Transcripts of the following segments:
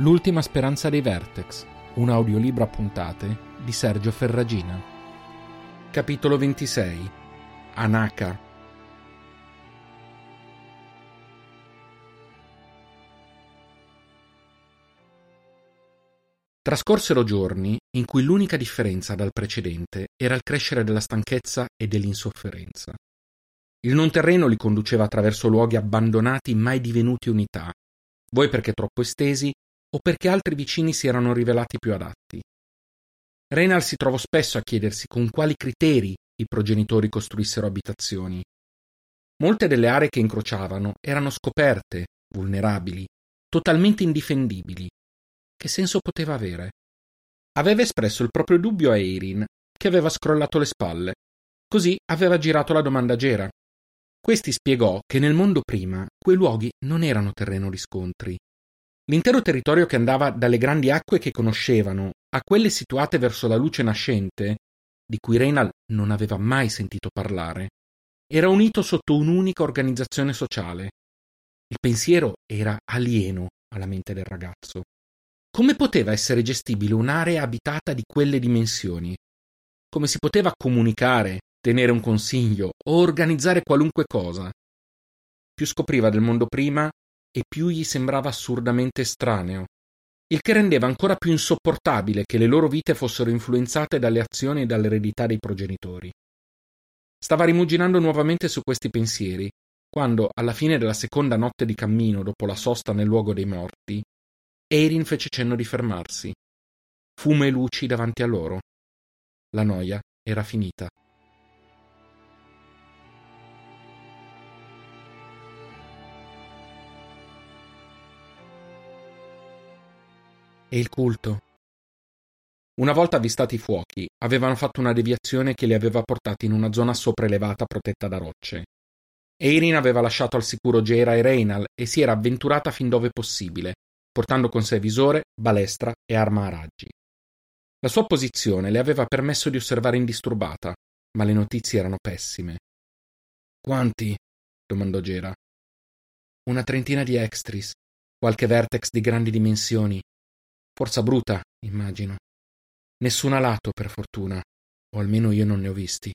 L'ultima speranza dei Vertex, un audiolibro a puntate di Sergio Ferragina. Capitolo 26 Anaka Trascorsero giorni in cui l'unica differenza dal precedente era il crescere della stanchezza e dell'insofferenza. Il non terreno li conduceva attraverso luoghi abbandonati mai divenuti unità, vuoi perché troppo estesi, o perché altri vicini si erano rivelati più adatti. Reynal si trovò spesso a chiedersi con quali criteri i progenitori costruissero abitazioni. Molte delle aree che incrociavano erano scoperte, vulnerabili, totalmente indifendibili. Che senso poteva avere? Aveva espresso il proprio dubbio a Eirin, che aveva scrollato le spalle. Così aveva girato la domanda Gera. Questi spiegò che nel mondo prima quei luoghi non erano terreno di scontri, L'intero territorio che andava dalle grandi acque che conoscevano a quelle situate verso la luce nascente, di cui Reynal non aveva mai sentito parlare, era unito sotto un'unica organizzazione sociale. Il pensiero era alieno alla mente del ragazzo. Come poteva essere gestibile un'area abitata di quelle dimensioni? Come si poteva comunicare, tenere un consiglio o organizzare qualunque cosa? Più scopriva del mondo prima, e più gli sembrava assurdamente estraneo, il che rendeva ancora più insopportabile che le loro vite fossero influenzate dalle azioni e dall'eredità dei progenitori. Stava rimuginando nuovamente su questi pensieri, quando, alla fine della seconda notte di cammino dopo la sosta nel luogo dei morti, Erin fece cenno di fermarsi. Fumo e luci davanti a loro. La noia era finita. E il culto. Una volta avvistati i fuochi, avevano fatto una deviazione che li aveva portati in una zona sopraelevata protetta da rocce. Eirin aveva lasciato al sicuro Gera e Reynal e si era avventurata fin dove possibile, portando con sé visore, balestra e arma a raggi. La sua posizione le aveva permesso di osservare indisturbata, ma le notizie erano pessime. Quanti? domandò Gera. Una trentina di extris, qualche vertex di grandi dimensioni, Forza bruta, immagino. Nessun alato, per fortuna, o almeno io non ne ho visti.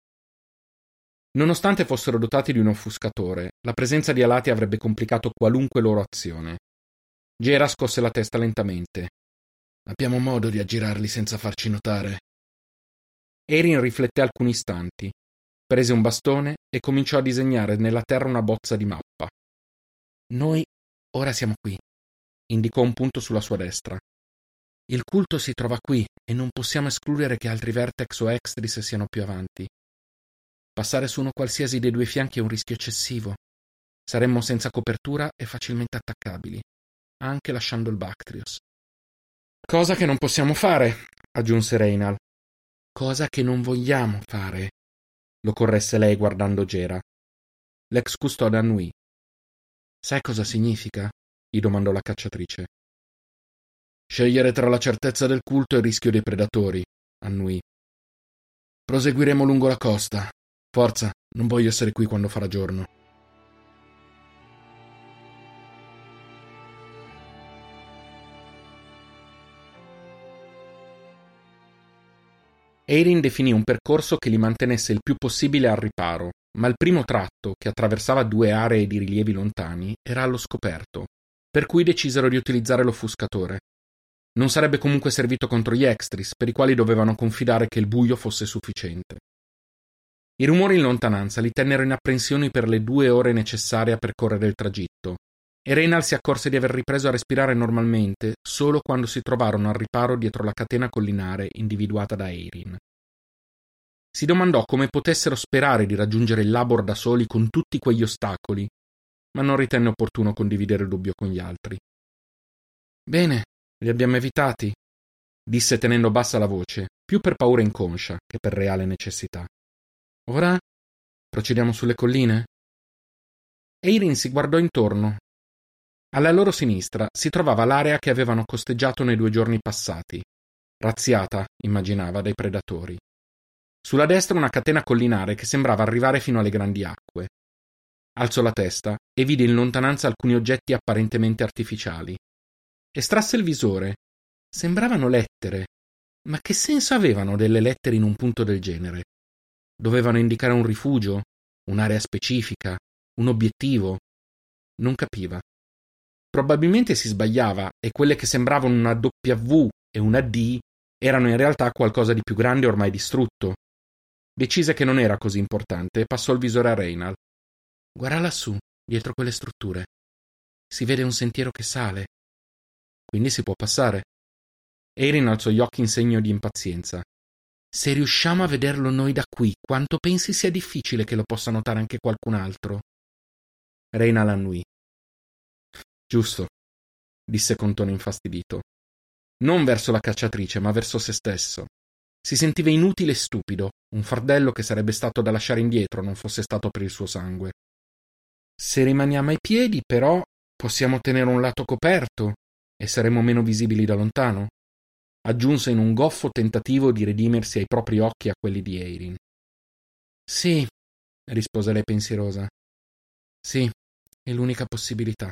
Nonostante fossero dotati di un offuscatore, la presenza di alati avrebbe complicato qualunque loro azione. Gera scosse la testa lentamente. Abbiamo modo di aggirarli senza farci notare. Erin rifletté alcuni istanti, prese un bastone e cominciò a disegnare nella terra una bozza di mappa. Noi ora siamo qui, indicò un punto sulla sua destra. Il culto si trova qui e non possiamo escludere che altri vertex o extris siano più avanti. Passare su uno qualsiasi dei due fianchi è un rischio eccessivo. Saremmo senza copertura e facilmente attaccabili, anche lasciando il Bactrios. Cosa che non possiamo fare, aggiunse Reynal. Cosa che non vogliamo fare, lo corresse lei guardando Gera. L'ex custode annui. Sai cosa significa? gli domandò la cacciatrice. Scegliere tra la certezza del culto e il rischio dei predatori, annui. Proseguiremo lungo la costa. Forza, non voglio essere qui quando farà giorno. Eirin definì un percorso che li mantenesse il più possibile al riparo, ma il primo tratto, che attraversava due aree di rilievi lontani, era allo scoperto, per cui decisero di utilizzare l'offuscatore. Non sarebbe comunque servito contro gli extris, per i quali dovevano confidare che il buio fosse sufficiente. I rumori in lontananza li tennero in apprensione per le due ore necessarie a percorrere il tragitto, e Reynal si accorse di aver ripreso a respirare normalmente solo quando si trovarono al riparo dietro la catena collinare individuata da Eirin. Si domandò come potessero sperare di raggiungere il Labor da soli con tutti quegli ostacoli, ma non ritenne opportuno condividere il dubbio con gli altri. Bene, li abbiamo evitati, disse tenendo bassa la voce, più per paura inconscia che per reale necessità. Ora procediamo sulle colline? Eirin si guardò intorno. Alla loro sinistra si trovava l'area che avevano costeggiato nei due giorni passati, razziata, immaginava, dai predatori. Sulla destra una catena collinare che sembrava arrivare fino alle grandi acque. Alzò la testa e vide in lontananza alcuni oggetti apparentemente artificiali, Estrasse il visore. Sembravano lettere. Ma che senso avevano delle lettere in un punto del genere? Dovevano indicare un rifugio, un'area specifica, un obiettivo. Non capiva. Probabilmente si sbagliava e quelle che sembravano una W e una D erano in realtà qualcosa di più grande ormai distrutto. Decise che non era così importante e passò il visore a Reynal. Guarda lassù, dietro quelle strutture. Si vede un sentiero che sale. Quindi si può passare. Erin alzò gli occhi in segno di impazienza. Se riusciamo a vederlo noi da qui, quanto pensi sia difficile che lo possa notare anche qualcun altro? Reynal annui. Giusto, disse con tono infastidito. Non verso la cacciatrice, ma verso se stesso. Si sentiva inutile e stupido, un fardello che sarebbe stato da lasciare indietro non fosse stato per il suo sangue. Se rimaniamo ai piedi, però, possiamo tenere un lato coperto e saremo meno visibili da lontano, aggiunse in un goffo tentativo di redimersi ai propri occhi a quelli di Eirin. Sì, rispose lei pensierosa. Sì, è l'unica possibilità.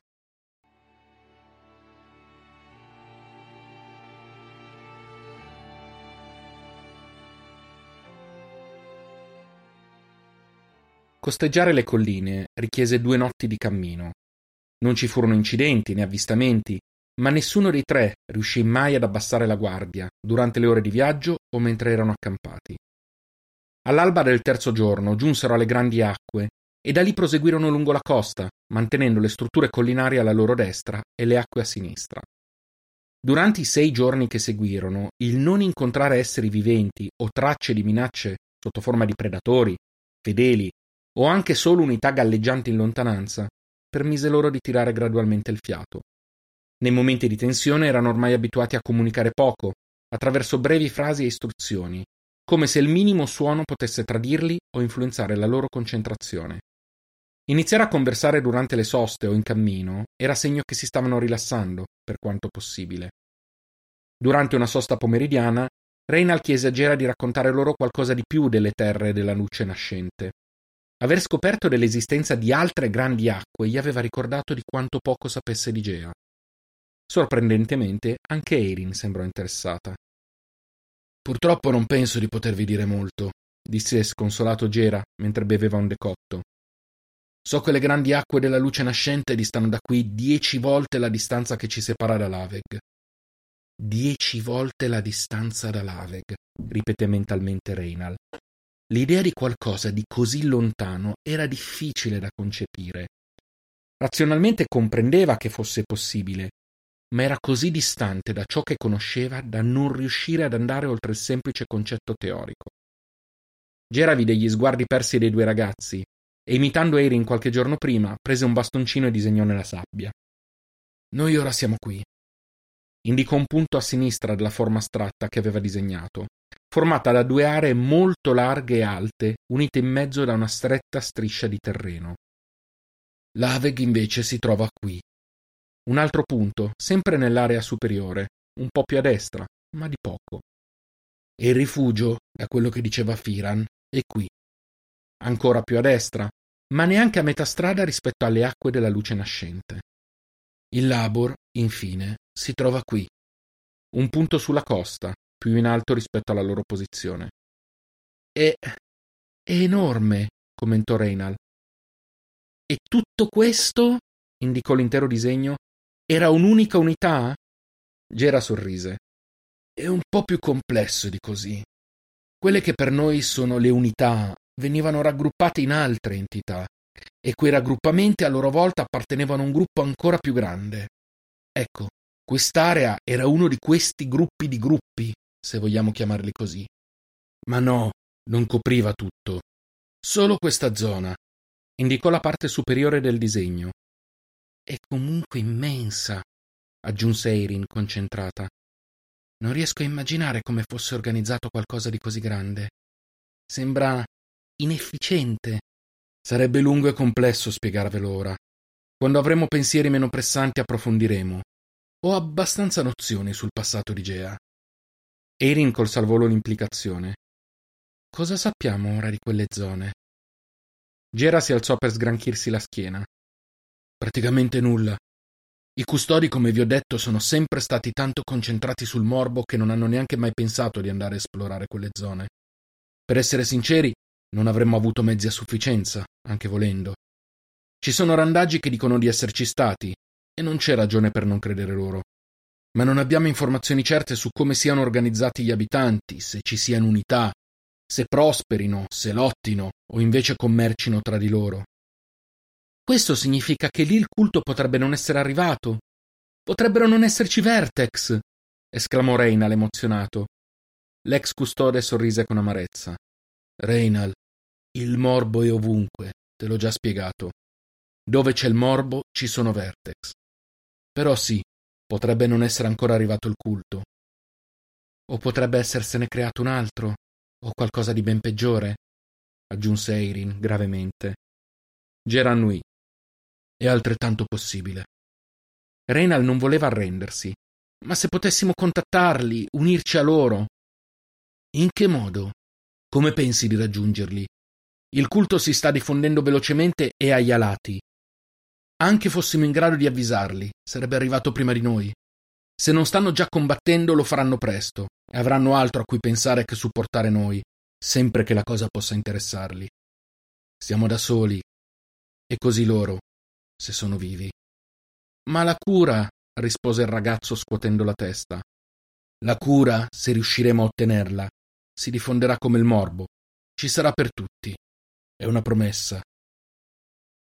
Costeggiare le colline richiese due notti di cammino. Non ci furono incidenti né avvistamenti, ma nessuno dei tre riuscì mai ad abbassare la guardia durante le ore di viaggio o mentre erano accampati. All'alba del terzo giorno giunsero alle grandi acque e da lì proseguirono lungo la costa, mantenendo le strutture collinari alla loro destra e le acque a sinistra. Durante i sei giorni che seguirono, il non incontrare esseri viventi o tracce di minacce sotto forma di predatori, fedeli o anche solo unità galleggianti in lontananza, permise loro di tirare gradualmente il fiato. Nei momenti di tensione erano ormai abituati a comunicare poco, attraverso brevi frasi e istruzioni, come se il minimo suono potesse tradirli o influenzare la loro concentrazione. Iniziare a conversare durante le soste o in cammino era segno che si stavano rilassando, per quanto possibile. Durante una sosta pomeridiana, Reynal chiese a Gera di raccontare loro qualcosa di più delle terre della luce nascente. Aver scoperto dell'esistenza di altre grandi acque gli aveva ricordato di quanto poco sapesse di Gea. Sorprendentemente, anche Erin sembrò interessata. Purtroppo non penso di potervi dire molto, disse sconsolato Gera mentre beveva un decotto. So che le grandi acque della luce nascente distano da qui dieci volte la distanza che ci separa da Laveg. Dieci volte la distanza da Laveg, ripeté mentalmente Reynal. L'idea di qualcosa di così lontano era difficile da concepire. Razionalmente comprendeva che fosse possibile, ma era così distante da ciò che conosceva da non riuscire ad andare oltre il semplice concetto teorico. Gera vide gli sguardi persi dei due ragazzi e, imitando Erin qualche giorno prima, prese un bastoncino e disegnò nella sabbia. Noi ora siamo qui. Indicò un punto a sinistra della forma astratta che aveva disegnato formata da due aree molto larghe e alte, unite in mezzo da una stretta striscia di terreno. L'Aveg invece si trova qui. Un altro punto, sempre nell'area superiore, un po' più a destra, ma di poco. E il rifugio, da quello che diceva Firan, è qui. Ancora più a destra, ma neanche a metà strada rispetto alle acque della luce nascente. Il Labor, infine, si trova qui. Un punto sulla costa, più in alto rispetto alla loro posizione. È, è enorme, commentò Reynal. E tutto questo, indicò l'intero disegno, era un'unica unità? Gera sorrise. È un po' più complesso di così. Quelle che per noi sono le unità venivano raggruppate in altre entità e quei raggruppamenti a loro volta appartenevano a un gruppo ancora più grande. Ecco, quest'area era uno di questi gruppi di gruppi se vogliamo chiamarli così. Ma no, non copriva tutto. Solo questa zona. Indicò la parte superiore del disegno. È comunque immensa, aggiunse Erin concentrata. Non riesco a immaginare come fosse organizzato qualcosa di così grande. Sembra inefficiente. Sarebbe lungo e complesso spiegarvelo ora. Quando avremo pensieri meno pressanti approfondiremo. Ho abbastanza nozioni sul passato di Gea. Erin colse al volo l'implicazione. Cosa sappiamo ora di quelle zone? Gera si alzò per sgranchirsi la schiena. Praticamente nulla. I custodi, come vi ho detto, sono sempre stati tanto concentrati sul morbo che non hanno neanche mai pensato di andare a esplorare quelle zone. Per essere sinceri, non avremmo avuto mezzi a sufficienza, anche volendo. Ci sono randaggi che dicono di esserci stati, e non c'è ragione per non credere loro. Ma non abbiamo informazioni certe su come siano organizzati gli abitanti, se ci siano unità, se prosperino, se lottino o invece commercino tra di loro. Questo significa che lì il culto potrebbe non essere arrivato. Potrebbero non esserci Vertex, esclamò Reynal emozionato. L'ex custode sorrise con amarezza. Reynal, il morbo è ovunque, te l'ho già spiegato. Dove c'è il morbo ci sono Vertex. Però sì, potrebbe non essere ancora arrivato il culto. O potrebbe essersene creato un altro, o qualcosa di ben peggiore, aggiunse Eirin gravemente. Gera annui. È altrettanto possibile. Reynal non voleva arrendersi. Ma se potessimo contattarli, unirci a loro. In che modo? Come pensi di raggiungerli? Il culto si sta diffondendo velocemente e agli alati. Anche fossimo in grado di avvisarli, sarebbe arrivato prima di noi. Se non stanno già combattendo, lo faranno presto e avranno altro a cui pensare che supportare noi, sempre che la cosa possa interessarli. Siamo da soli, e così loro, se sono vivi. Ma la cura, rispose il ragazzo scuotendo la testa. La cura, se riusciremo a ottenerla, si diffonderà come il morbo. Ci sarà per tutti. È una promessa.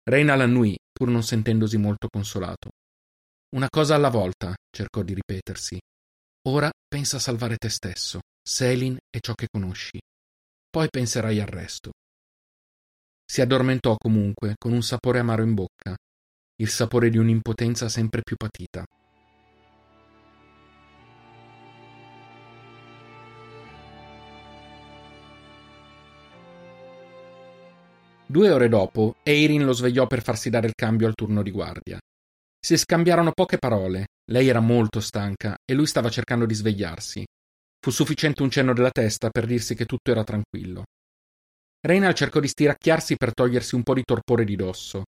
Reina l'annui, pur non sentendosi molto consolato. Una cosa alla volta, cercò di ripetersi. Ora pensa a salvare te stesso, Selin e ciò che conosci. Poi penserai al resto. Si addormentò comunque, con un sapore amaro in bocca, il sapore di un'impotenza sempre più patita. Due ore dopo, Eirin lo svegliò per farsi dare il cambio al turno di guardia. Si scambiarono poche parole. Lei era molto stanca e lui stava cercando di svegliarsi. Fu sufficiente un cenno della testa per dirsi che tutto era tranquillo. Reynal cercò di stiracchiarsi per togliersi un po' di torpore di dosso.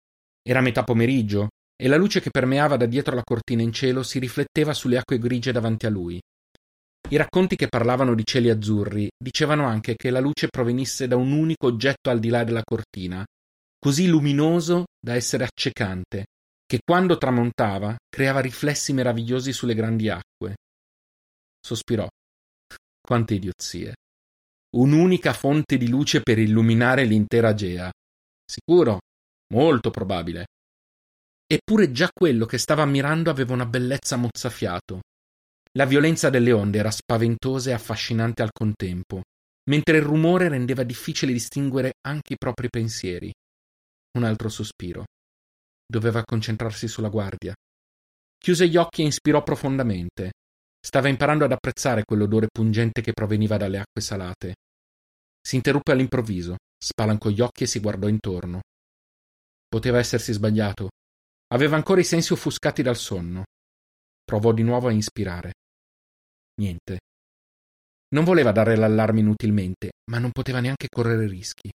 Era metà pomeriggio e la luce che permeava da dietro la cortina in cielo si rifletteva sulle acque grigie davanti a lui. I racconti che parlavano di cieli azzurri dicevano anche che la luce provenisse da un unico oggetto al di là della cortina, così luminoso da essere accecante, che quando tramontava creava riflessi meravigliosi sulle grandi acque. Sospirò. Quante idiozie. Un'unica fonte di luce per illuminare l'intera Gea. Sicuro, molto probabile. Eppure già quello che stava ammirando aveva una bellezza mozzafiato. La violenza delle onde era spaventosa e affascinante al contempo, mentre il rumore rendeva difficile distinguere anche i propri pensieri. Un altro sospiro. Doveva concentrarsi sulla guardia. Chiuse gli occhi e inspirò profondamente. Stava imparando ad apprezzare quell'odore pungente che proveniva dalle acque salate. Si interruppe all'improvviso, spalancò gli occhi e si guardò intorno. Poteva essersi sbagliato. Aveva ancora i sensi offuscati dal sonno. Provò di nuovo a inspirare. Niente. Non voleva dare l'allarme inutilmente, ma non poteva neanche correre rischi.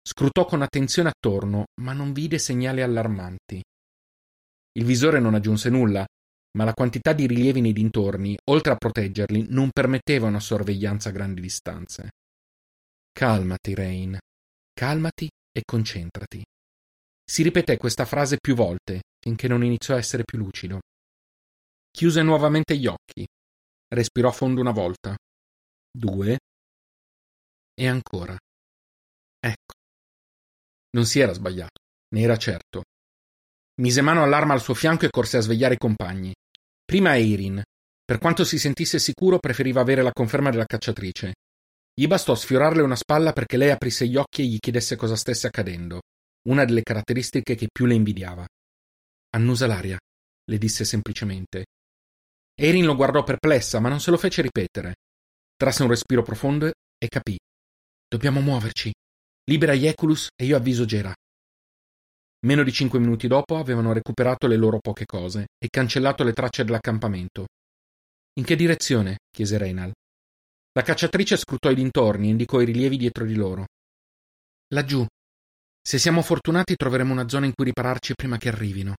Scrutò con attenzione attorno, ma non vide segnali allarmanti. Il visore non aggiunse nulla, ma la quantità di rilievi nei dintorni, oltre a proteggerli, non permetteva una sorveglianza a grandi distanze. Calmati, Rain. Calmati e concentrati. Si ripeté questa frase più volte, finché non iniziò a essere più lucido. Chiuse nuovamente gli occhi. Respirò a fondo una volta. Due. E ancora. Ecco. Non si era sbagliato, ne era certo. Mise mano all'arma al suo fianco e corse a svegliare i compagni. Prima Eirin. Per quanto si sentisse sicuro, preferiva avere la conferma della cacciatrice. Gli bastò sfiorarle una spalla perché lei aprisse gli occhi e gli chiedesse cosa stesse accadendo, una delle caratteristiche che più le invidiava. Annusa l'aria, le disse semplicemente. Erin lo guardò perplessa, ma non se lo fece ripetere. Trasse un respiro profondo e capì. Dobbiamo muoverci. Libera Ieculus e io avviso Gera. Meno di cinque minuti dopo avevano recuperato le loro poche cose e cancellato le tracce dell'accampamento. In che direzione? chiese Reynal. La cacciatrice scrutò i dintorni e indicò i rilievi dietro di loro. Laggiù. Se siamo fortunati troveremo una zona in cui ripararci prima che arrivino.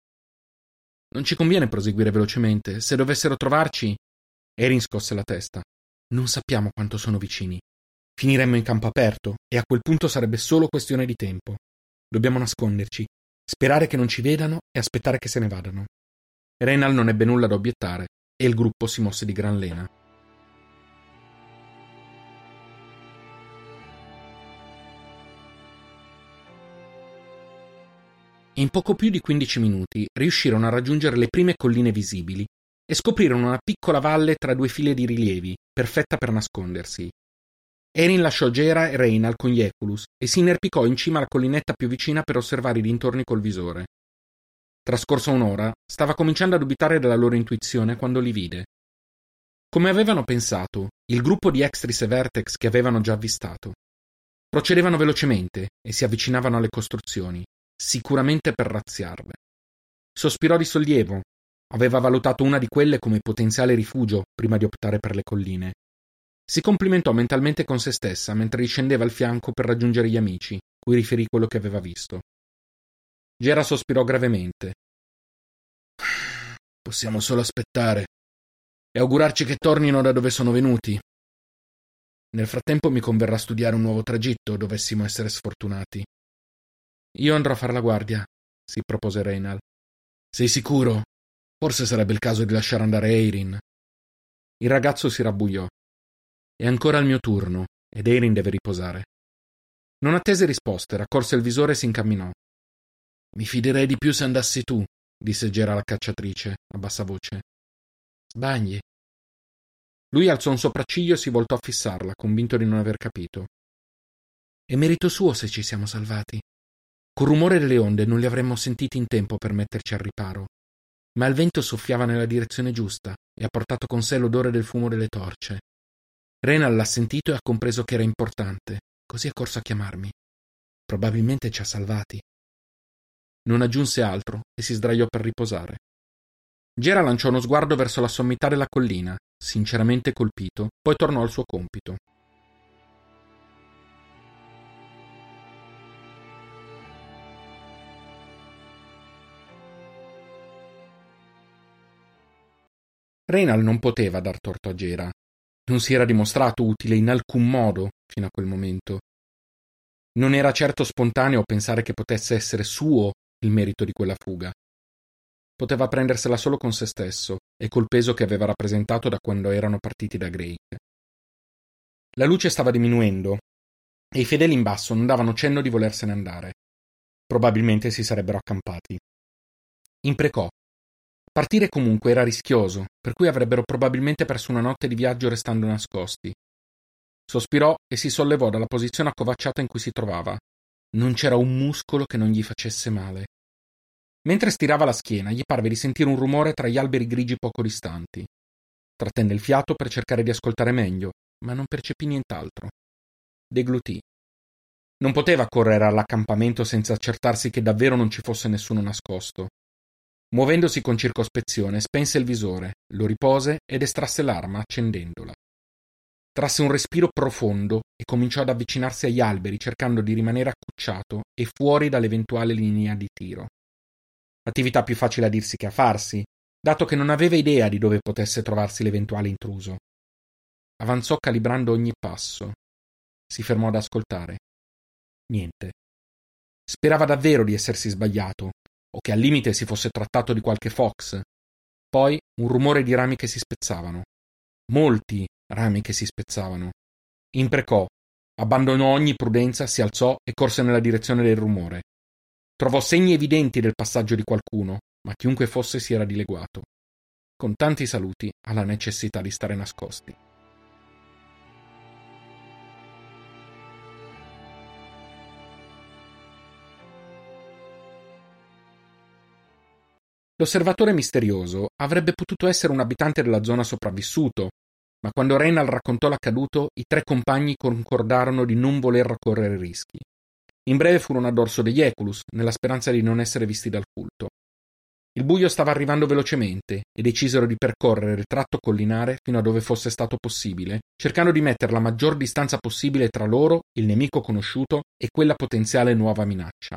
Non ci conviene proseguire velocemente. Se dovessero trovarci. Erin scosse la testa. Non sappiamo quanto sono vicini. Finiremmo in campo aperto e a quel punto sarebbe solo questione di tempo. Dobbiamo nasconderci, sperare che non ci vedano e aspettare che se ne vadano. Renal non ebbe nulla da obiettare e il gruppo si mosse di gran lena. In poco più di 15 minuti riuscirono a raggiungere le prime colline visibili e scoprirono una piccola valle tra due file di rilievi, perfetta per nascondersi. Erin lasciò Gera e Reinal con gli Eculus e si inerpicò in cima alla collinetta più vicina per osservare i dintorni col visore. Trascorsa un'ora, stava cominciando a dubitare della loro intuizione quando li vide. Come avevano pensato, il gruppo di Extris e Vertex che avevano già avvistato. Procedevano velocemente e si avvicinavano alle costruzioni, sicuramente per razziarle. Sospirò di sollievo. Aveva valutato una di quelle come potenziale rifugio prima di optare per le colline. Si complimentò mentalmente con se stessa mentre riscendeva al fianco per raggiungere gli amici, cui riferì quello che aveva visto. Gera sospirò gravemente. Possiamo solo aspettare e augurarci che tornino da dove sono venuti. Nel frattempo mi converrà studiare un nuovo tragitto, dovessimo essere sfortunati. Io andrò a fare la guardia, si propose Reynal. Sei sicuro? Forse sarebbe il caso di lasciare andare Eirin. Il ragazzo si rabbuiò. È ancora il mio turno, ed Eirin deve riposare. Non attese risposte, raccolse il visore e si incamminò. Mi fiderei di più se andassi tu, disse Gera la cacciatrice, a bassa voce. Sbagli. Lui alzò un sopracciglio e si voltò a fissarla, convinto di non aver capito. È merito suo se ci siamo salvati. Col rumore delle onde non li avremmo sentiti in tempo per metterci al riparo. Ma il vento soffiava nella direzione giusta e ha portato con sé l'odore del fumo delle torce. Renal l'ha sentito e ha compreso che era importante, così è corso a chiamarmi. Probabilmente ci ha salvati. Non aggiunse altro e si sdraiò per riposare. Gera lanciò uno sguardo verso la sommità della collina, sinceramente colpito, poi tornò al suo compito. Reynal non poteva dar torto a Gera. Non si era dimostrato utile in alcun modo fino a quel momento. Non era certo spontaneo pensare che potesse essere suo il merito di quella fuga. Poteva prendersela solo con se stesso e col peso che aveva rappresentato da quando erano partiti da Drake. La luce stava diminuendo e i fedeli in basso non davano cenno di volersene andare. Probabilmente si sarebbero accampati. Imprecò Partire comunque era rischioso, per cui avrebbero probabilmente perso una notte di viaggio restando nascosti. Sospirò e si sollevò dalla posizione accovacciata in cui si trovava. Non c'era un muscolo che non gli facesse male. Mentre stirava la schiena, gli parve di sentire un rumore tra gli alberi grigi poco distanti. Trattenne il fiato per cercare di ascoltare meglio, ma non percepì nient'altro. Deglutì. Non poteva correre all'accampamento senza accertarsi che davvero non ci fosse nessuno nascosto. Muovendosi con circospezione, spense il visore, lo ripose ed estrasse l'arma accendendola. Trasse un respiro profondo e cominciò ad avvicinarsi agli alberi cercando di rimanere accucciato e fuori dall'eventuale linea di tiro. Attività più facile a dirsi che a farsi, dato che non aveva idea di dove potesse trovarsi l'eventuale intruso. Avanzò calibrando ogni passo. Si fermò ad ascoltare. Niente. Sperava davvero di essersi sbagliato, o che al limite si fosse trattato di qualche fox. Poi un rumore di rami che si spezzavano. Molti rami che si spezzavano. Imprecò, abbandonò ogni prudenza, si alzò e corse nella direzione del rumore. Trovò segni evidenti del passaggio di qualcuno, ma chiunque fosse si era dileguato. Con tanti saluti alla necessità di stare nascosti. L'osservatore misterioso avrebbe potuto essere un abitante della zona sopravvissuto, ma quando Reynal raccontò l'accaduto, i tre compagni concordarono di non voler correre rischi. In breve furono a dorso degli Eculus, nella speranza di non essere visti dal culto. Il buio stava arrivando velocemente e decisero di percorrere il tratto collinare fino a dove fosse stato possibile, cercando di mettere la maggior distanza possibile tra loro, il nemico conosciuto, e quella potenziale nuova minaccia.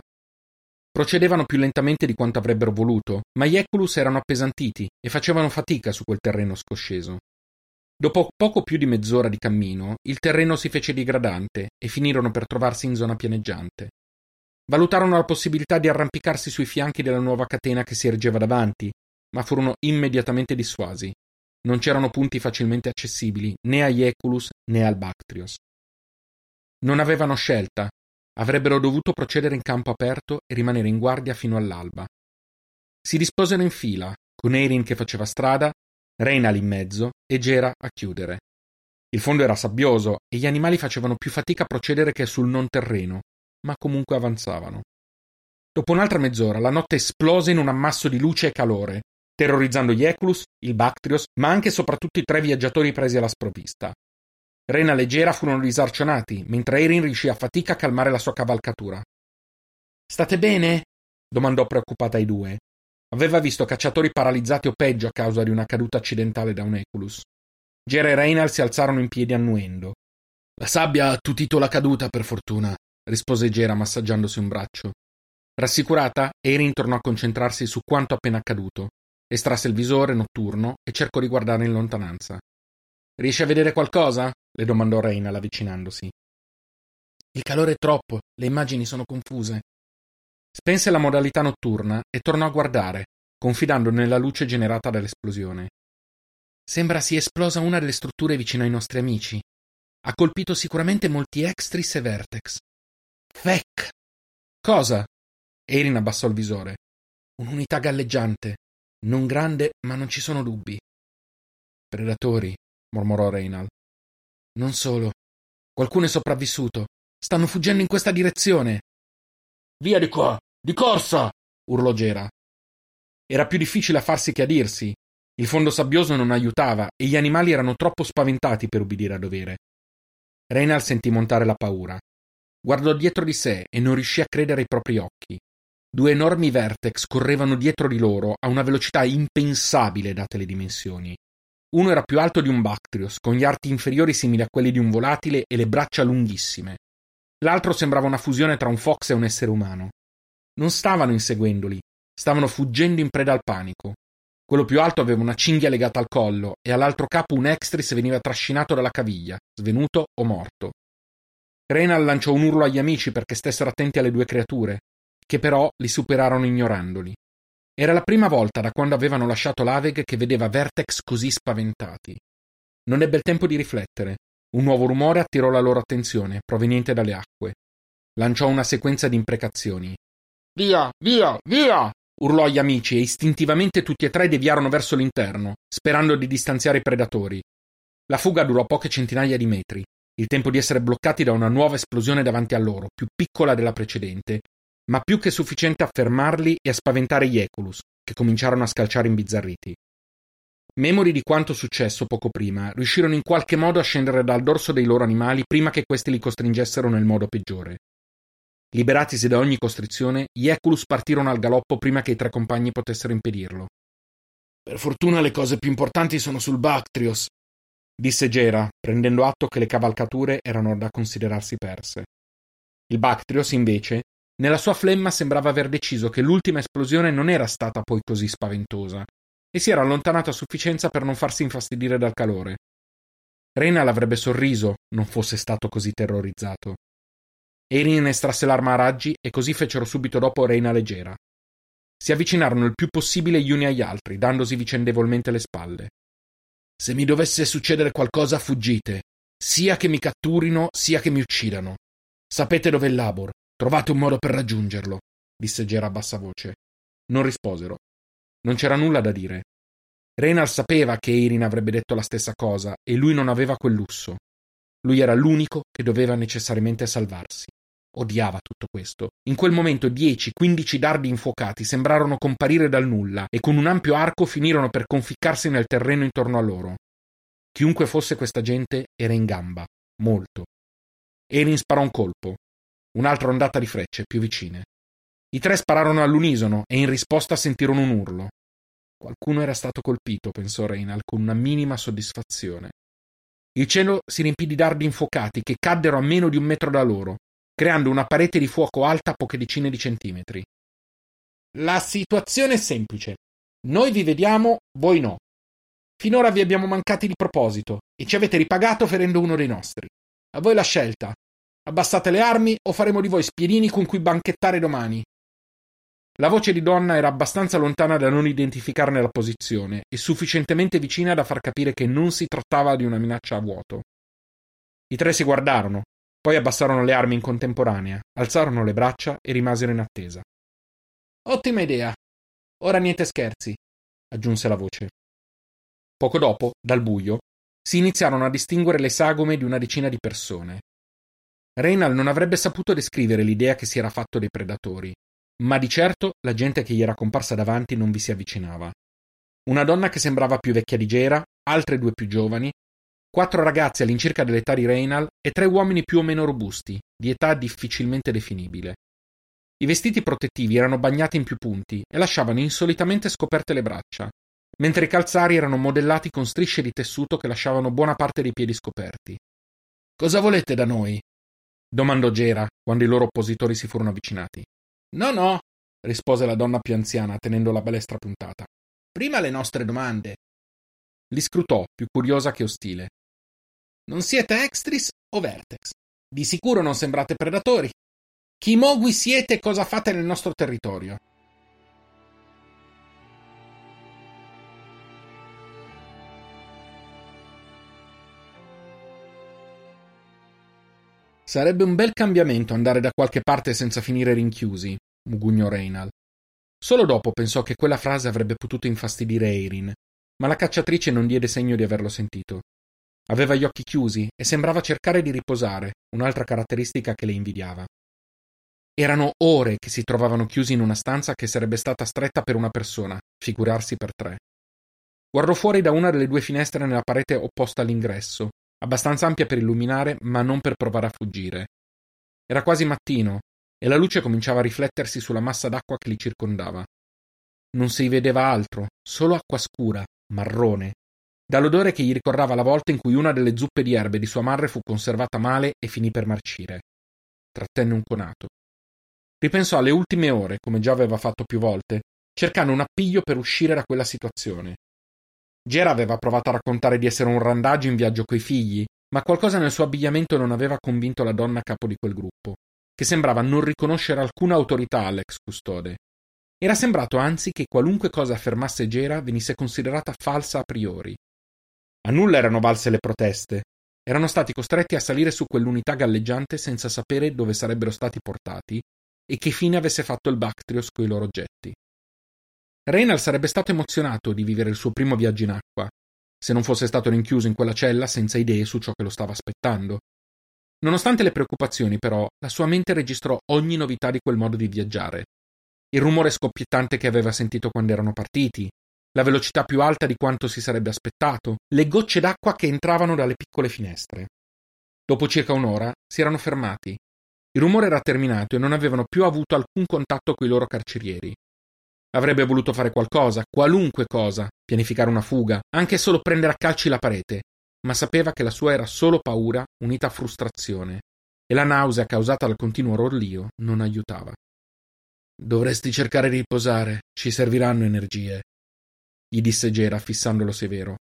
Procedevano più lentamente di quanto avrebbero voluto, ma gli Eculus erano appesantiti e facevano fatica su quel terreno scosceso. Dopo poco più di mezz'ora di cammino, il terreno si fece digradante e finirono per trovarsi in zona pianeggiante. Valutarono la possibilità di arrampicarsi sui fianchi della nuova catena che si ergeva davanti, ma furono immediatamente dissuasi. Non c'erano punti facilmente accessibili né agli Eculus né al Bactrios. Non avevano scelta, avrebbero dovuto procedere in campo aperto e rimanere in guardia fino all'alba. Si disposero in fila, con Erin che faceva strada Reynal in mezzo e Gera a chiudere. Il fondo era sabbioso e gli animali facevano più fatica a procedere che sul non terreno, ma comunque avanzavano. Dopo un'altra mezz'ora la notte esplose in un ammasso di luce e calore, terrorizzando gli Eculus, il Bactrios, ma anche e soprattutto i tre viaggiatori presi alla sprovvista. Renal e Gera furono disarcionati, mentre Erin riuscì a fatica a calmare la sua cavalcatura. State bene? domandò preoccupata ai due, Aveva visto cacciatori paralizzati o peggio a causa di una caduta accidentale da un Eculus. Gera e Reynald si alzarono in piedi annuendo. La sabbia ha attutito la caduta, per fortuna, rispose Gera massaggiandosi un braccio. Rassicurata, Erin tornò a concentrarsi su quanto appena accaduto. Estrasse il visore notturno e cercò di guardare in lontananza. Riesci a vedere qualcosa? Le domandò Reynald avvicinandosi. Il calore è troppo, le immagini sono confuse. Spense la modalità notturna e tornò a guardare, confidando nella luce generata dall'esplosione. Sembra sia esplosa una delle strutture vicino ai nostri amici. Ha colpito sicuramente molti Extris e Vertex. Feck! Cosa? Erin abbassò il visore. Un'unità galleggiante. Non grande, ma non ci sono dubbi. Predatori, mormorò Reynald. Non solo. Qualcuno è sopravvissuto. Stanno fuggendo in questa direzione. Via di qua! Di corsa! urlò Gera. Era più difficile a farsi che a dirsi. Il fondo sabbioso non aiutava e gli animali erano troppo spaventati per ubbidire a dovere. Reynald sentì montare la paura. Guardò dietro di sé e non riuscì a credere ai propri occhi. Due enormi vertex correvano dietro di loro a una velocità impensabile date le dimensioni. Uno era più alto di un Bactrios, con gli arti inferiori simili a quelli di un volatile e le braccia lunghissime. L'altro sembrava una fusione tra un fox e un essere umano. Non stavano inseguendoli, stavano fuggendo in preda al panico. Quello più alto aveva una cinghia legata al collo e all'altro capo un extris veniva trascinato dalla caviglia, svenuto o morto. Renal lanciò un urlo agli amici perché stessero attenti alle due creature, che però li superarono ignorandoli. Era la prima volta da quando avevano lasciato l'Aveg che vedeva Vertex così spaventati. Non ebbe il tempo di riflettere. Un nuovo rumore attirò la loro attenzione, proveniente dalle acque. Lanciò una sequenza di imprecazioni. Via, via, via! urlò agli amici e istintivamente tutti e tre deviarono verso l'interno, sperando di distanziare i predatori. La fuga durò poche centinaia di metri, il tempo di essere bloccati da una nuova esplosione davanti a loro, più piccola della precedente, ma più che sufficiente a fermarli e a spaventare gli Eculus, che cominciarono a scalciare imbizzarriti. Memori di quanto successo poco prima, riuscirono in qualche modo a scendere dal dorso dei loro animali prima che questi li costringessero nel modo peggiore. Liberatisi da ogni costrizione, gli Eculus partirono al galoppo prima che i tre compagni potessero impedirlo. Per fortuna le cose più importanti sono sul Bactrios, disse Gera, prendendo atto che le cavalcature erano da considerarsi perse. Il Bactrios, invece, nella sua flemma sembrava aver deciso che l'ultima esplosione non era stata poi così spaventosa, e si era allontanato a sufficienza per non farsi infastidire dal calore. Rena l'avrebbe sorriso non fosse stato così terrorizzato. Erin estrasse l'arma a raggi e così fecero subito dopo Reina leggera. Si avvicinarono il più possibile gli uni agli altri, dandosi vicendevolmente le spalle. Se mi dovesse succedere qualcosa, fuggite, sia che mi catturino, sia che mi uccidano. Sapete dove è Labor, trovate un modo per raggiungerlo, disse Gera a bassa voce. Non risposero. Non c'era nulla da dire. Reynard sapeva che Erin avrebbe detto la stessa cosa e lui non aveva quel lusso. Lui era l'unico che doveva necessariamente salvarsi. Odiava tutto questo. In quel momento dieci, quindici dardi infuocati sembrarono comparire dal nulla e con un ampio arco finirono per conficcarsi nel terreno intorno a loro. Chiunque fosse questa gente era in gamba, molto. Erin sparò un colpo, un'altra ondata di frecce più vicine. I tre spararono all'unisono e in risposta sentirono un urlo. Qualcuno era stato colpito, pensò Reynald con una minima soddisfazione. Il cielo si riempì di dardi infuocati che caddero a meno di un metro da loro, creando una parete di fuoco alta poche decine di centimetri. La situazione è semplice. Noi vi vediamo, voi no. Finora vi abbiamo mancati di proposito e ci avete ripagato ferendo uno dei nostri. A voi la scelta. Abbassate le armi o faremo di voi spiedini con cui banchettare domani. La voce di donna era abbastanza lontana da non identificarne la posizione e sufficientemente vicina da far capire che non si trattava di una minaccia a vuoto. I tre si guardarono, poi abbassarono le armi in contemporanea, alzarono le braccia e rimasero in attesa. Ottima idea. Ora niente scherzi, aggiunse la voce. Poco dopo, dal buio, si iniziarono a distinguere le sagome di una decina di persone. Reynal non avrebbe saputo descrivere l'idea che si era fatto dei predatori, ma di certo la gente che gli era comparsa davanti non vi si avvicinava. Una donna che sembrava più vecchia di Gera, altre due più giovani, quattro ragazzi all'incirca dell'età di Reynal e tre uomini più o meno robusti, di età difficilmente definibile. I vestiti protettivi erano bagnati in più punti e lasciavano insolitamente scoperte le braccia, mentre i calzari erano modellati con strisce di tessuto che lasciavano buona parte dei piedi scoperti. Cosa volete da noi? Domandò Gera quando i loro oppositori si furono avvicinati. No, no, rispose la donna più anziana, tenendo la balestra puntata. Prima le nostre domande. Li scrutò, più curiosa che ostile. Non siete Extris o Vertex? Di sicuro non sembrate predatori. Chi mogui siete e cosa fate nel nostro territorio? Sarebbe un bel cambiamento andare da qualche parte senza finire rinchiusi, mugugnò Reynal. Solo dopo pensò che quella frase avrebbe potuto infastidire Eirin, ma la cacciatrice non diede segno di averlo sentito. Aveva gli occhi chiusi e sembrava cercare di riposare, un'altra caratteristica che le invidiava. Erano ore che si trovavano chiusi in una stanza che sarebbe stata stretta per una persona, figurarsi per tre. Guardò fuori da una delle due finestre nella parete opposta all'ingresso, abbastanza ampia per illuminare, ma non per provare a fuggire. Era quasi mattino e la luce cominciava a riflettersi sulla massa d'acqua che li circondava. Non si vedeva altro, solo acqua scura, marrone, dall'odore che gli ricordava la volta in cui una delle zuppe di erbe di sua madre fu conservata male e finì per marcire. Trattenne un conato. Ripensò alle ultime ore, come già aveva fatto più volte, cercando un appiglio per uscire da quella situazione. Gera aveva provato a raccontare di essere un randaggio in viaggio coi figli, ma qualcosa nel suo abbigliamento non aveva convinto la donna capo di quel gruppo che sembrava non riconoscere alcuna autorità all'ex custode. Era sembrato anzi che qualunque cosa affermasse Gera venisse considerata falsa a priori. A nulla erano valse le proteste. Erano stati costretti a salire su quell'unità galleggiante senza sapere dove sarebbero stati portati e che fine avesse fatto il Bactrios coi loro oggetti. Reynal sarebbe stato emozionato di vivere il suo primo viaggio in acqua, se non fosse stato rinchiuso in quella cella senza idee su ciò che lo stava aspettando, Nonostante le preoccupazioni, però, la sua mente registrò ogni novità di quel modo di viaggiare. Il rumore scoppiettante che aveva sentito quando erano partiti, la velocità più alta di quanto si sarebbe aspettato, le gocce d'acqua che entravano dalle piccole finestre. Dopo circa un'ora si erano fermati. Il rumore era terminato e non avevano più avuto alcun contatto coi loro carcerieri. Avrebbe voluto fare qualcosa, qualunque cosa, pianificare una fuga, anche solo prendere a calci la parete, ma sapeva che la sua era solo paura unita a frustrazione, e la nausea causata dal continuo rorlio non aiutava. Dovresti cercare di riposare, ci serviranno energie, gli disse Gera fissandolo severo.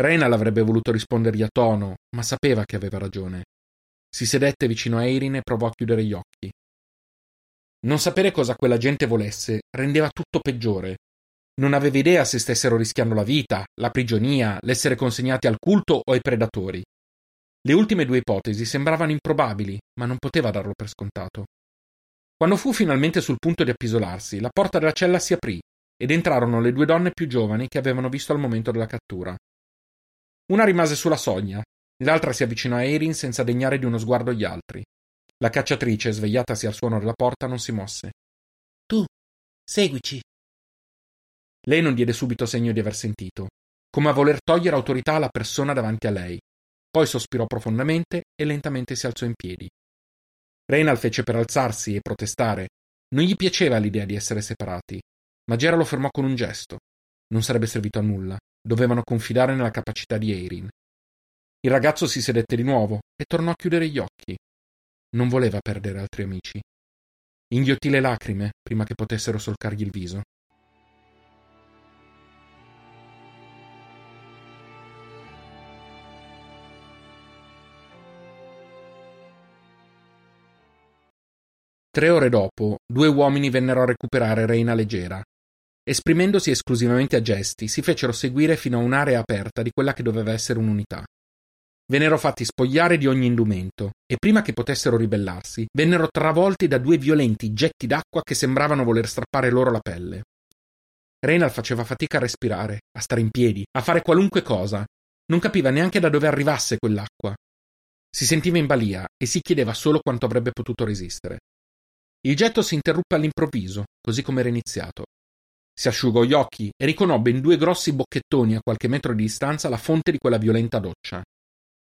Reina l'avrebbe voluto rispondergli a tono, ma sapeva che aveva ragione. Si sedette vicino a Eirin e provò a chiudere gli occhi. Non sapere cosa quella gente volesse rendeva tutto peggiore, non aveva idea se stessero rischiando la vita, la prigionia, l'essere consegnati al culto o ai predatori. Le ultime due ipotesi sembravano improbabili, ma non poteva darlo per scontato. Quando fu finalmente sul punto di appisolarsi, la porta della cella si aprì ed entrarono le due donne più giovani che avevano visto al momento della cattura. Una rimase sulla soglia, l'altra si avvicinò a Erin senza degnare di uno sguardo gli altri. La cacciatrice, svegliatasi al suono della porta, non si mosse. Tu, seguici, lei non diede subito segno di aver sentito, come a voler togliere autorità alla persona davanti a lei. Poi sospirò profondamente e lentamente si alzò in piedi. Reynal fece per alzarsi e protestare. Non gli piaceva l'idea di essere separati, ma Gera lo fermò con un gesto. Non sarebbe servito a nulla. Dovevano confidare nella capacità di Eirin. Il ragazzo si sedette di nuovo e tornò a chiudere gli occhi. Non voleva perdere altri amici. Inghiottì le lacrime prima che potessero solcargli il viso. Tre ore dopo, due uomini vennero a recuperare Reina Leggera. Esprimendosi esclusivamente a gesti, si fecero seguire fino a un'area aperta di quella che doveva essere un'unità. Vennero fatti spogliare di ogni indumento e prima che potessero ribellarsi, vennero travolti da due violenti getti d'acqua che sembravano voler strappare loro la pelle. Reynal faceva fatica a respirare, a stare in piedi, a fare qualunque cosa. Non capiva neanche da dove arrivasse quell'acqua. Si sentiva in balia e si chiedeva solo quanto avrebbe potuto resistere. Il getto si interruppe all'improvviso, così come era iniziato. Si asciugò gli occhi e riconobbe in due grossi bocchettoni a qualche metro di distanza la fonte di quella violenta doccia.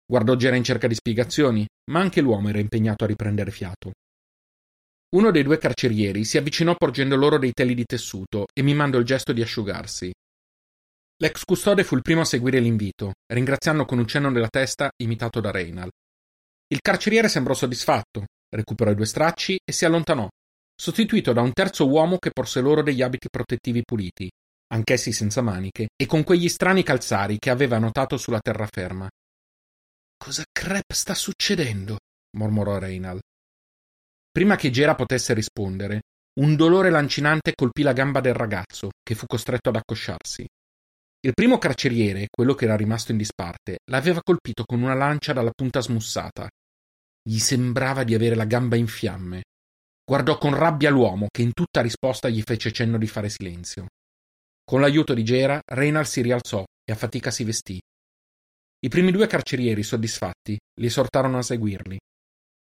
Guardò Gera in cerca di spiegazioni, ma anche l'uomo era impegnato a riprendere fiato. Uno dei due carcerieri si avvicinò porgendo loro dei teli di tessuto e mimando il gesto di asciugarsi. L'ex custode fu il primo a seguire l'invito, ringraziando con un cenno della testa imitato da Reynal. Il carceriere sembrò soddisfatto recuperò i due stracci e si allontanò, sostituito da un terzo uomo che porse loro degli abiti protettivi puliti, anch'essi senza maniche, e con quegli strani calzari che aveva notato sulla terraferma. Cosa crep sta succedendo? mormorò Reynal. Prima che Gera potesse rispondere, un dolore lancinante colpì la gamba del ragazzo, che fu costretto ad accosciarsi. Il primo carceriere, quello che era rimasto in disparte, l'aveva colpito con una lancia dalla punta smussata gli sembrava di avere la gamba in fiamme. Guardò con rabbia l'uomo, che in tutta risposta gli fece cenno di fare silenzio. Con l'aiuto di Gera, Reynald si rialzò e a fatica si vestì. I primi due carcerieri, soddisfatti, li esortarono a seguirli.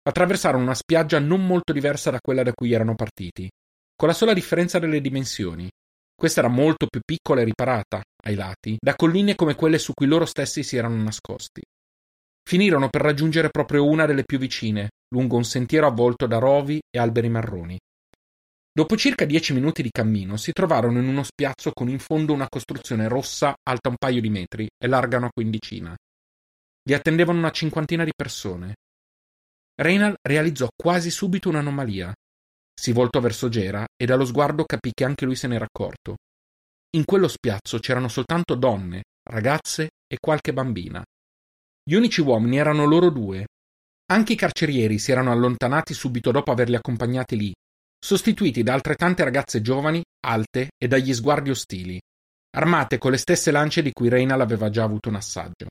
Attraversarono una spiaggia non molto diversa da quella da cui erano partiti, con la sola differenza delle dimensioni. Questa era molto più piccola e riparata, ai lati, da colline come quelle su cui loro stessi si erano nascosti. Finirono per raggiungere proprio una delle più vicine, lungo un sentiero avvolto da rovi e alberi marroni. Dopo circa dieci minuti di cammino si trovarono in uno spiazzo con in fondo una costruzione rossa alta un paio di metri e larga una quindicina. Vi attendevano una cinquantina di persone. Reynal realizzò quasi subito un'anomalia. Si voltò verso Gera e dallo sguardo capì che anche lui se n'era accorto. In quello spiazzo c'erano soltanto donne, ragazze e qualche bambina. Gli unici uomini erano loro due. Anche i carcerieri si erano allontanati subito dopo averli accompagnati lì, sostituiti da altrettante ragazze giovani, alte e dagli sguardi ostili, armate con le stesse lance di cui Reina l'aveva già avuto un assaggio.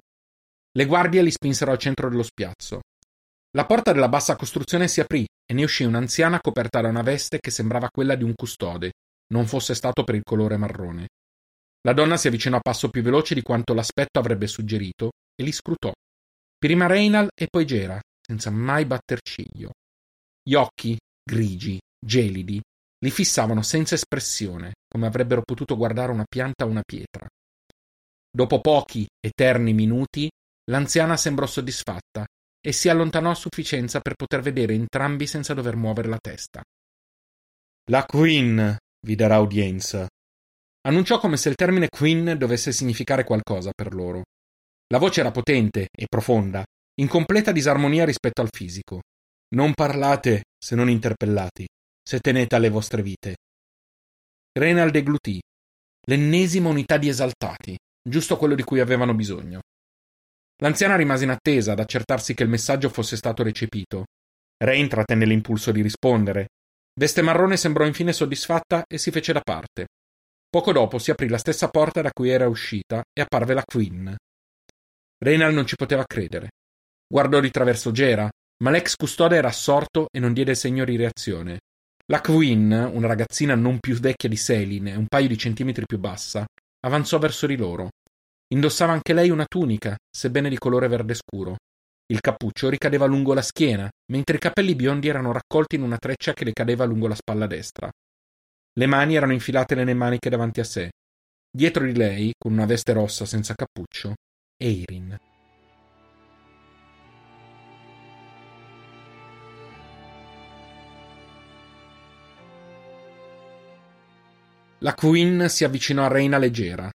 Le guardie li spinsero al centro dello spiazzo. La porta della bassa costruzione si aprì e ne uscì un'anziana coperta da una veste che sembrava quella di un custode, non fosse stato per il colore marrone. La donna si avvicinò a passo più veloce di quanto l'aspetto avrebbe suggerito e li scrutò. Prima Reynal e poi Gera, senza mai batter ciglio. Gli occhi, grigi, gelidi, li fissavano senza espressione, come avrebbero potuto guardare una pianta o una pietra. Dopo pochi, eterni minuti, l'anziana sembrò soddisfatta e si allontanò a sufficienza per poter vedere entrambi senza dover muovere la testa. La Queen vi darà udienza. Annunciò come se il termine Queen dovesse significare qualcosa per loro. La voce era potente e profonda, in completa disarmonia rispetto al fisico. Non parlate se non interpellati, se tenete alle vostre vite. Renal deglutì. L'ennesima unità di esaltati, giusto quello di cui avevano bisogno. L'anziana rimase in attesa ad accertarsi che il messaggio fosse stato recepito. Rain trattenne l'impulso di rispondere. Veste Marrone sembrò infine soddisfatta e si fece da parte. Poco dopo si aprì la stessa porta da cui era uscita e apparve la Queen. Reynal non ci poteva credere. Guardò di traverso Gera, ma l'ex custode era assorto e non diede segno di reazione. La Queen, una ragazzina non più vecchia di Selin e un paio di centimetri più bassa, avanzò verso di loro. Indossava anche lei una tunica, sebbene di colore verde scuro. Il cappuccio ricadeva lungo la schiena, mentre i capelli biondi erano raccolti in una treccia che le cadeva lungo la spalla destra. Le mani erano infilate nelle maniche davanti a sé. Dietro di lei, con una veste rossa senza cappuccio, Eirin. La Queen si avvicinò a Reina leggera.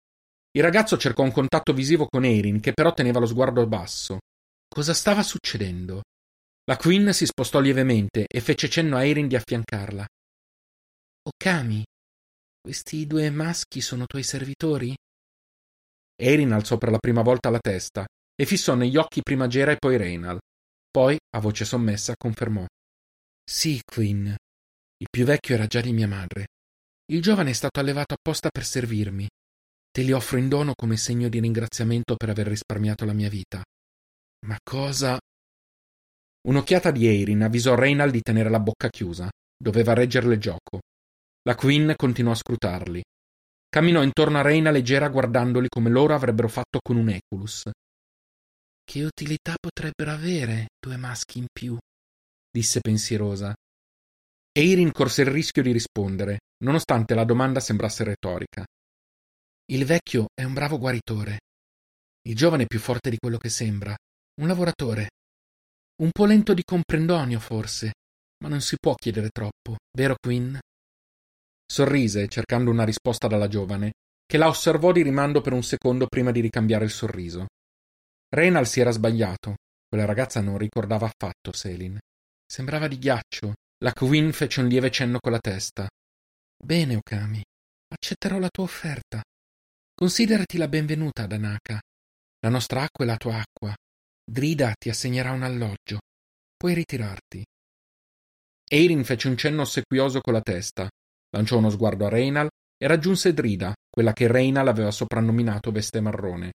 Il ragazzo cercò un contatto visivo con Eirin, che però teneva lo sguardo basso. Cosa stava succedendo? La Queen si spostò lievemente e fece cenno a Erin di affiancarla. Okami, questi due maschi sono tuoi servitori? Erin alzò per la prima volta la testa e fissò negli occhi prima Gera e poi Reynal. Poi, a voce sommessa, confermò. Sì, Queen. Il più vecchio era già di mia madre. Il giovane è stato allevato apposta per servirmi. Te li offro in dono come segno di ringraziamento per aver risparmiato la mia vita. Ma cosa? Un'occhiata di Erin avvisò Reynal di tenere la bocca chiusa. Doveva reggerle gioco. La Queen continuò a scrutarli. Camminò intorno a Reina leggera guardandoli come loro avrebbero fatto con un Eculus. Che utilità potrebbero avere due maschi in più? disse pensierosa. Eirin corse il rischio di rispondere, nonostante la domanda sembrasse retorica. Il vecchio è un bravo guaritore. Il giovane è più forte di quello che sembra. Un lavoratore. Un po' lento di comprendonio, forse, ma non si può chiedere troppo, vero Quinn? Sorrise, cercando una risposta dalla giovane, che la osservò di rimando per un secondo prima di ricambiare il sorriso. Reynal si era sbagliato. Quella ragazza non ricordava affatto Selin. Sembrava di ghiaccio. La Queen fece un lieve cenno con la testa. Bene, Okami. Accetterò la tua offerta. Considerati la benvenuta ad Anaka. La nostra acqua è la tua acqua. Drida ti assegnerà un alloggio. Puoi ritirarti. Eirin fece un cenno ossequioso con la testa, lanciò uno sguardo a Reynal e raggiunse Drida, quella che Reynal aveva soprannominato veste marrone.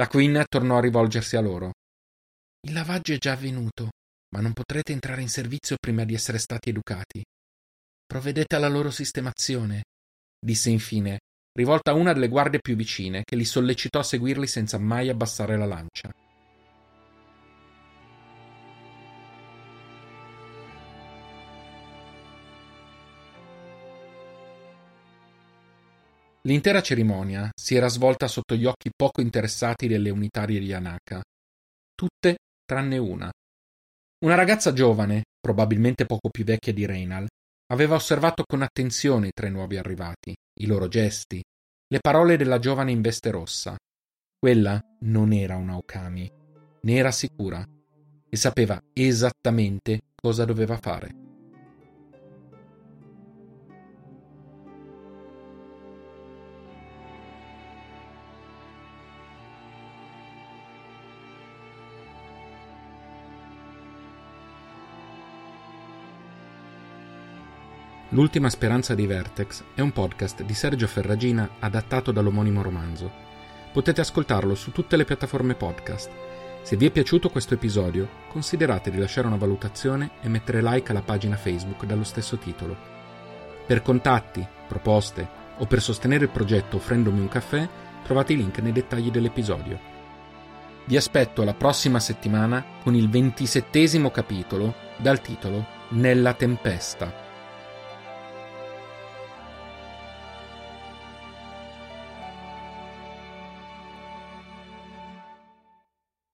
La Queen tornò a rivolgersi a loro. Il lavaggio è già avvenuto, ma non potrete entrare in servizio prima di essere stati educati. Provvedete alla loro sistemazione, disse infine, rivolta a una delle guardie più vicine, che li sollecitò a seguirli senza mai abbassare la lancia. L'intera cerimonia si era svolta sotto gli occhi poco interessati delle unitarie di Anaka. Tutte tranne una. Una ragazza giovane, probabilmente poco più vecchia di Reynal, aveva osservato con attenzione i tre nuovi arrivati, i loro gesti, le parole della giovane in veste rossa. Quella non era una Okami, ne era sicura, e sapeva esattamente cosa doveva fare. L'ultima speranza di Vertex è un podcast di Sergio Ferragina adattato dall'omonimo romanzo. Potete ascoltarlo su tutte le piattaforme podcast. Se vi è piaciuto questo episodio, considerate di lasciare una valutazione e mettere like alla pagina Facebook dallo stesso titolo. Per contatti, proposte o per sostenere il progetto offrendomi un caffè, trovate i link nei dettagli dell'episodio. Vi aspetto la prossima settimana con il ventisettesimo capitolo dal titolo Nella tempesta